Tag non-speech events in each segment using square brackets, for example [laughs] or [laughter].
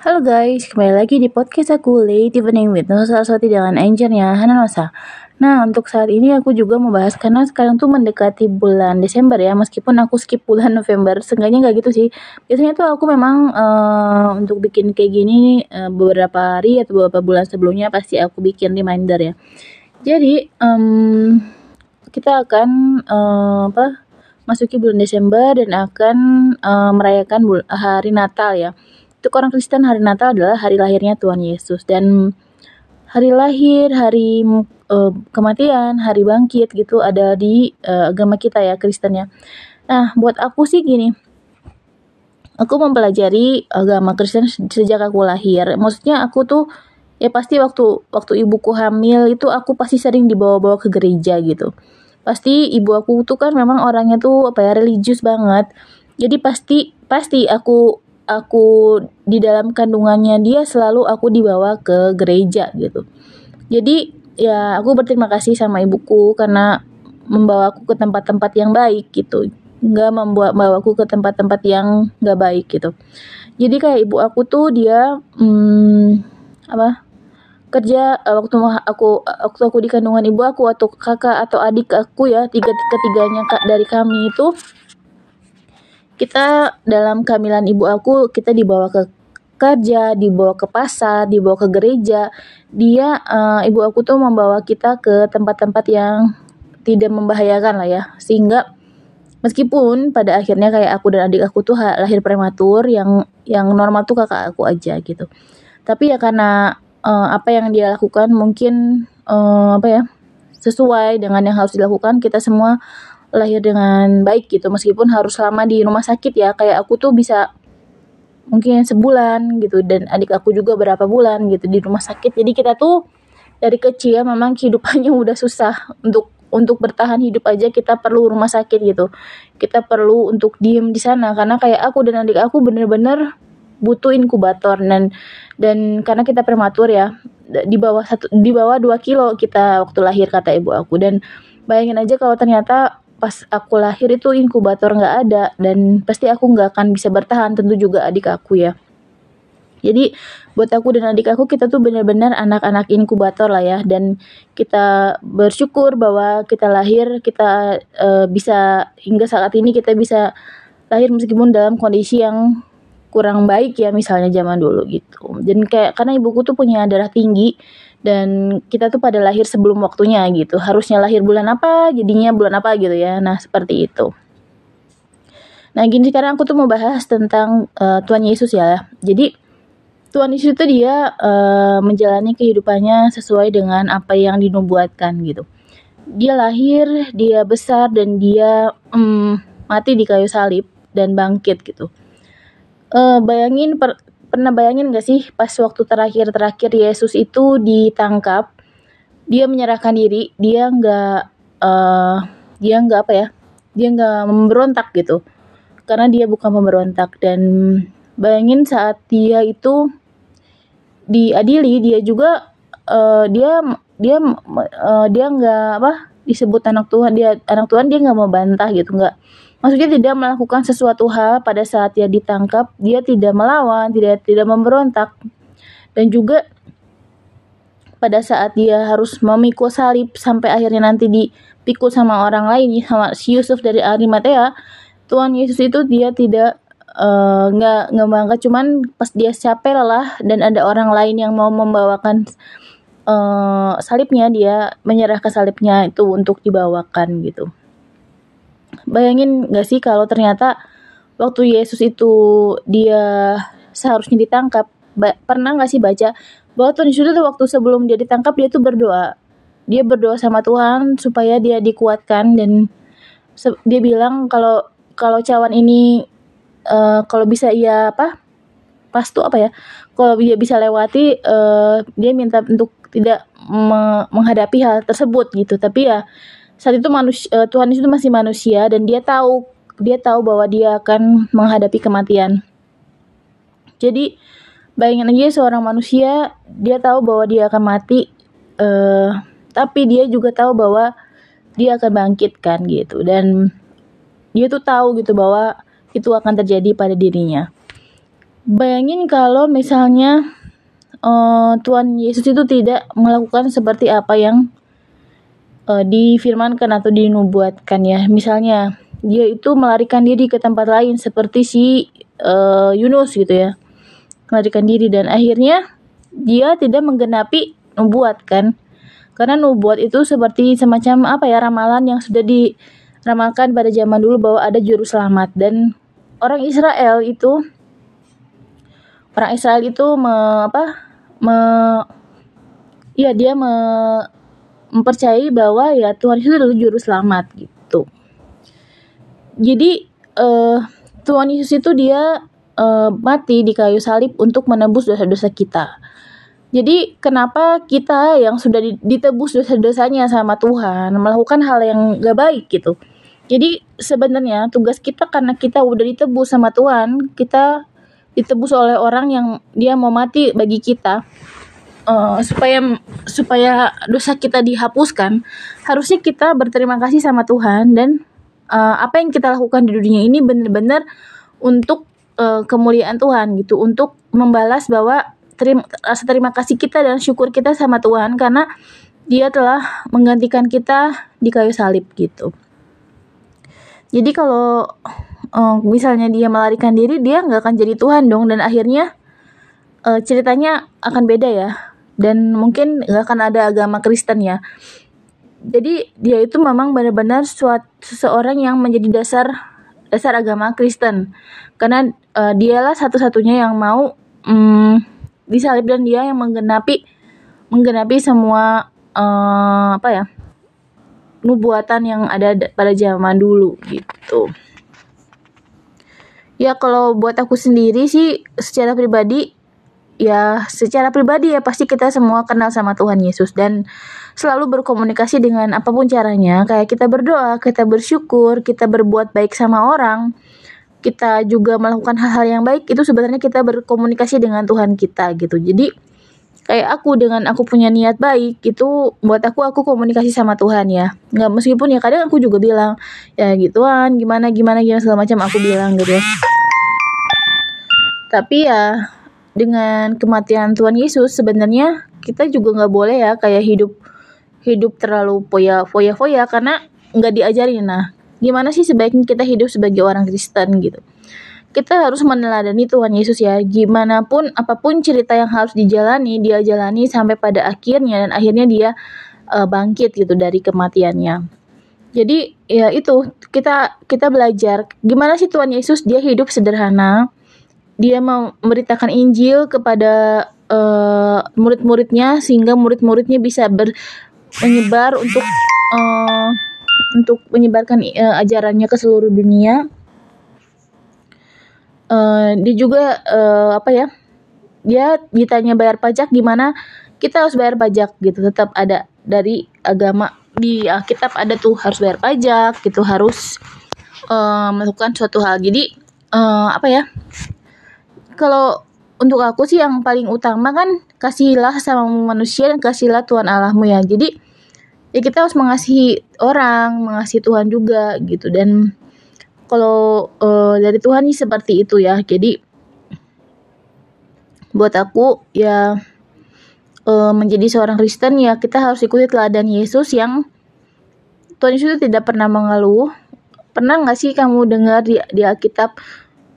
Halo guys, kembali lagi di podcast aku Late Evening with Nusa Saraswati dengan angelnya Hana Nosa. Nah, untuk saat ini aku juga mau bahas karena sekarang tuh mendekati bulan Desember ya, meskipun aku skip bulan [laughs] November, seenggaknya nggak gitu sih. Biasanya tuh aku memang uh, untuk bikin kayak gini uh, beberapa hari atau beberapa bulan sebelumnya pasti aku bikin reminder ya. Jadi, um, kita akan uh, apa? Masuki bulan Desember dan akan uh, merayakan hari Natal ya untuk orang Kristen hari Natal adalah hari lahirnya Tuhan Yesus dan hari lahir, hari uh, kematian, hari bangkit gitu ada di uh, agama kita ya Kristen ya. Nah, buat aku sih gini. Aku mempelajari agama Kristen sejak aku lahir. Maksudnya aku tuh ya pasti waktu waktu ibuku hamil itu aku pasti sering dibawa-bawa ke gereja gitu. Pasti ibu aku tuh kan memang orangnya tuh apa ya religius banget. Jadi pasti pasti aku aku di dalam kandungannya dia selalu aku dibawa ke gereja gitu. Jadi ya aku berterima kasih sama ibuku karena membawa aku ke tempat-tempat yang baik gitu. Nggak membuat aku ke tempat-tempat yang nggak baik gitu. Jadi kayak ibu aku tuh dia hmm, apa kerja eh, waktu aku waktu aku di kandungan ibu aku atau kakak atau adik aku ya tiga ketiganya kak dari kami itu kita dalam kehamilan ibu aku kita dibawa ke kerja, dibawa ke pasar, dibawa ke gereja. Dia uh, ibu aku tuh membawa kita ke tempat-tempat yang tidak membahayakan lah ya. Sehingga meskipun pada akhirnya kayak aku dan adik aku tuh lahir prematur yang yang normal tuh kakak aku aja gitu. Tapi ya karena uh, apa yang dia lakukan mungkin uh, apa ya sesuai dengan yang harus dilakukan kita semua lahir dengan baik gitu. Meskipun harus lama di rumah sakit ya kayak aku tuh bisa mungkin sebulan gitu dan adik aku juga berapa bulan gitu di rumah sakit. Jadi kita tuh dari kecil memang kehidupannya [laughs] udah susah untuk untuk bertahan hidup aja kita perlu rumah sakit gitu. Kita perlu untuk diem di sana karena kayak aku dan adik aku bener-bener butuh inkubator dan dan karena kita prematur ya di bawah satu di bawah dua kilo kita waktu lahir kata ibu aku. Dan bayangin aja kalau ternyata pas aku lahir itu inkubator nggak ada dan pasti aku nggak akan bisa bertahan tentu juga adik aku ya. Jadi buat aku dan adik aku kita tuh benar-benar anak-anak inkubator lah ya. Dan kita bersyukur bahwa kita lahir kita uh, bisa hingga saat ini kita bisa lahir meskipun dalam kondisi yang kurang baik ya misalnya zaman dulu gitu. Dan kayak karena ibuku tuh punya darah tinggi dan kita tuh pada lahir sebelum waktunya gitu. Harusnya lahir bulan apa jadinya bulan apa gitu ya. Nah seperti itu. Nah gini sekarang aku tuh mau bahas tentang uh, Tuhan Yesus ya. Jadi Tuhan Yesus itu dia uh, menjalani kehidupannya sesuai dengan apa yang dinubuatkan gitu. Dia lahir dia besar dan dia um, mati di kayu salib dan bangkit gitu uh, bayangin per, pernah bayangin gak sih pas waktu terakhir-terakhir Yesus itu ditangkap, dia menyerahkan diri, dia nggak uh, dia nggak apa ya, dia nggak memberontak gitu, karena dia bukan pemberontak dan bayangin saat dia itu diadili, dia juga uh, dia dia uh, dia nggak apa disebut anak Tuhan, dia anak Tuhan dia nggak mau bantah gitu, nggak maksudnya tidak melakukan sesuatu hal pada saat dia ditangkap, dia tidak melawan, tidak tidak memberontak. Dan juga pada saat dia harus memikul salib sampai akhirnya nanti dipikul sama orang lain sama si Yusuf dari Arimatea, Tuhan Yesus itu dia tidak eh, nggak uh, nggak cuman pas dia capek lelah dan ada orang lain yang mau membawakan uh, salibnya dia menyerahkan salibnya itu untuk dibawakan gitu. Bayangin gak sih kalau ternyata waktu Yesus itu dia seharusnya ditangkap pernah gak sih baca bahwa Tuhan Yesus itu waktu sebelum dia ditangkap dia tuh berdoa. Dia berdoa sama Tuhan supaya dia dikuatkan dan dia bilang kalau kalau cawan ini uh, kalau bisa ia apa pas tuh apa ya kalau dia bisa lewati uh, dia minta untuk tidak me menghadapi hal tersebut gitu tapi ya saat itu manusia uh, Tuhan itu masih manusia dan dia tahu dia tahu bahwa dia akan menghadapi kematian. Jadi bayangin aja seorang manusia dia tahu bahwa dia akan mati uh, tapi dia juga tahu bahwa dia akan bangkit kan gitu dan dia tuh tahu gitu bahwa itu akan terjadi pada dirinya. Bayangin kalau misalnya uh, Tuhan Yesus itu tidak melakukan seperti apa yang uh, difirmankan atau dinubuatkan ya. Misalnya dia itu melarikan diri ke tempat lain seperti si uh, Yunus gitu ya. Melarikan diri dan akhirnya dia tidak menggenapi nubuat kan. Karena nubuat itu seperti semacam apa ya ramalan yang sudah diramalkan pada zaman dulu bahwa ada juru selamat dan orang Israel itu orang Israel itu me, apa me ya dia me, mempercayai bahwa ya Tuhan Yesus adalah juru selamat gitu. Jadi uh, Tuhan Yesus itu dia uh, mati di kayu salib untuk menebus dosa-dosa kita. Jadi kenapa kita yang sudah ditebus dosa-dosanya sama Tuhan melakukan hal yang gak baik gitu. Jadi sebenarnya tugas kita karena kita udah ditebus sama Tuhan, kita ditebus oleh orang yang dia mau mati bagi kita. Uh, supaya supaya dosa kita dihapuskan harusnya kita berterima kasih sama Tuhan dan uh, apa yang kita lakukan di dunia ini benar-benar untuk uh, kemuliaan Tuhan gitu untuk membalas bahwa terima, rasa terima kasih kita dan syukur kita sama Tuhan karena dia telah menggantikan kita di kayu salib gitu. Jadi kalau uh, misalnya dia melarikan diri dia nggak akan jadi Tuhan dong. Dan akhirnya uh, ceritanya akan beda ya. Dan mungkin nggak akan ada agama Kristen ya. Jadi dia itu memang benar-benar seseorang yang menjadi dasar dasar agama Kristen. Karena uh, dialah satu-satunya yang mau um, disalib dan dia yang menggenapi menggenapi semua uh, apa ya nubuatan yang ada pada zaman dulu gitu ya kalau buat aku sendiri sih secara pribadi ya secara pribadi ya pasti kita semua kenal sama Tuhan Yesus dan selalu berkomunikasi dengan apa pun caranya. Kayak kita berdoa kita bersyukur kita berbuat baik sama orang kita juga melakukan hal-hal yang baik itu sebenarnya kita berkomunikasi dengan Tuhan kita gitu. Jadi kayak aku dengan aku punya niat baik itu buat aku aku komunikasi sama Tuhan ya. Nggak meskipun ya kadang aku juga bilang ya gituan gimana gimana gimana segala macam aku bilang gitu. Ya tapi ya dengan kematian Tuhan Yesus sebenarnya kita juga nggak boleh ya kayak hidup hidup terlalu foya foya foya karena nggak diajarin. Nah gimana sih sebaiknya kita hidup sebagai orang Kristen gitu kita harus meneladani Tuhan Yesus ya. Gimana pun apa pun cerita yang harus dijalani dia jalani sampai pada akhirnya dan akhirnya dia uh, bangkit gitu dari kematiannya. Jadi ya itu kita kita belajar gimana sih Tuhan Yesus dia hidup sederhana. Dia memberitakan Injil kepada uh, murid-muridnya sehingga murid-muridnya bisa ber menyebar untuk uh, untuk menyebarkan uh, ajarannya ke seluruh dunia. Uh, dia juga uh, apa ya? Dia ditanya bayar pajak gimana? Kita harus bayar pajak gitu. Tetap ada dari agama di Alkitab ada tuh harus bayar pajak gitu harus uh, melakukan suatu hal. Jadi uh, apa ya? kalau untuk aku sih yang paling utama kan kasihlah sama manusia dan kasihlah Tuhan Allahmu ya. Jadi ya kita harus mengasihi orang, mengasihi Tuhan juga gitu dan kalau uh, dari Tuhan sih seperti itu ya. Jadi buat aku ya uh, menjadi seorang Kristen ya kita harus ikuti teladan Yesus yang Tuhan Yesus tidak pernah mengeluh. Pernah nggak sih kamu dengar di, di Alkitab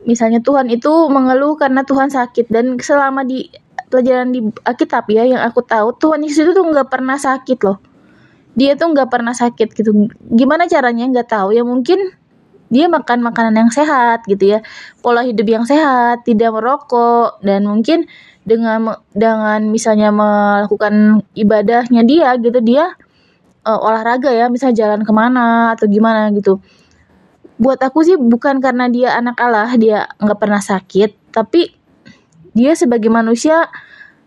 misalnya Tuhan itu mengeluh karena Tuhan sakit? Dan selama di pelajaran di Alkitab ya yang aku tahu Tuhan Yesus itu tuh nggak pernah sakit loh. Dia tuh nggak pernah sakit gitu. Gimana caranya? Nggak tahu. Ya mungkin dia makan makanan yang sehat gitu ya. Pola hidup yang sehat tidak merokok dan mungkin dengan dengan misalnya melakukan ibadahnya dia gitu dia uh, olahraga ya misal jalan ke mana atau gimana gitu. Buat aku sih bukan karena dia anak Allah dia nggak pernah sakit tapi dia sebagai manusia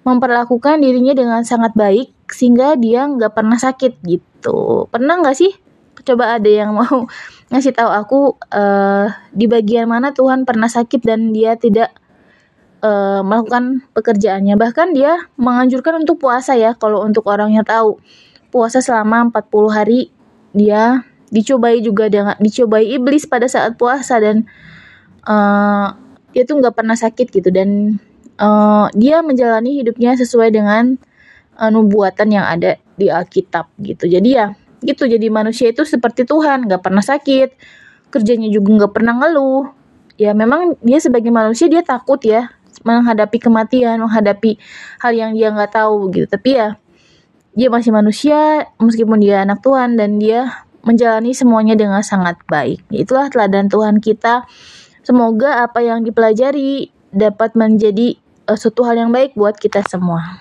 memperlakukan dirinya dengan sangat baik sehingga dia nggak pernah sakit gitu. Pernah nggak sih coba ada yang mau [laughs] ngasih tahu aku uh, di bagian mana Tuhan pernah sakit dan dia tidak uh, melakukan pekerjaannya. Bahkan dia menganjurkan untuk puasa ya kalau untuk orangnya tahu. Puasa selama 40 hari dia dicobai juga dengan dicobai iblis pada saat puasa dan uh, dia tuh nggak pernah sakit gitu. Dan uh, dia menjalani hidupnya sesuai dengan uh, nubuatan yang ada di Alkitab gitu. Jadi ya gitu jadi manusia itu seperti Tuhan nggak pernah sakit kerjanya juga nggak pernah ngeluh ya memang dia sebagai manusia dia takut ya menghadapi kematian menghadapi hal yang dia nggak tahu gitu tapi ya dia masih manusia meskipun dia anak Tuhan dan dia menjalani semuanya dengan sangat baik. Itulah teladan Tuhan kita. Semoga apa yang dipelajari dapat menjadi uh, suatu hal yang baik buat kita semua.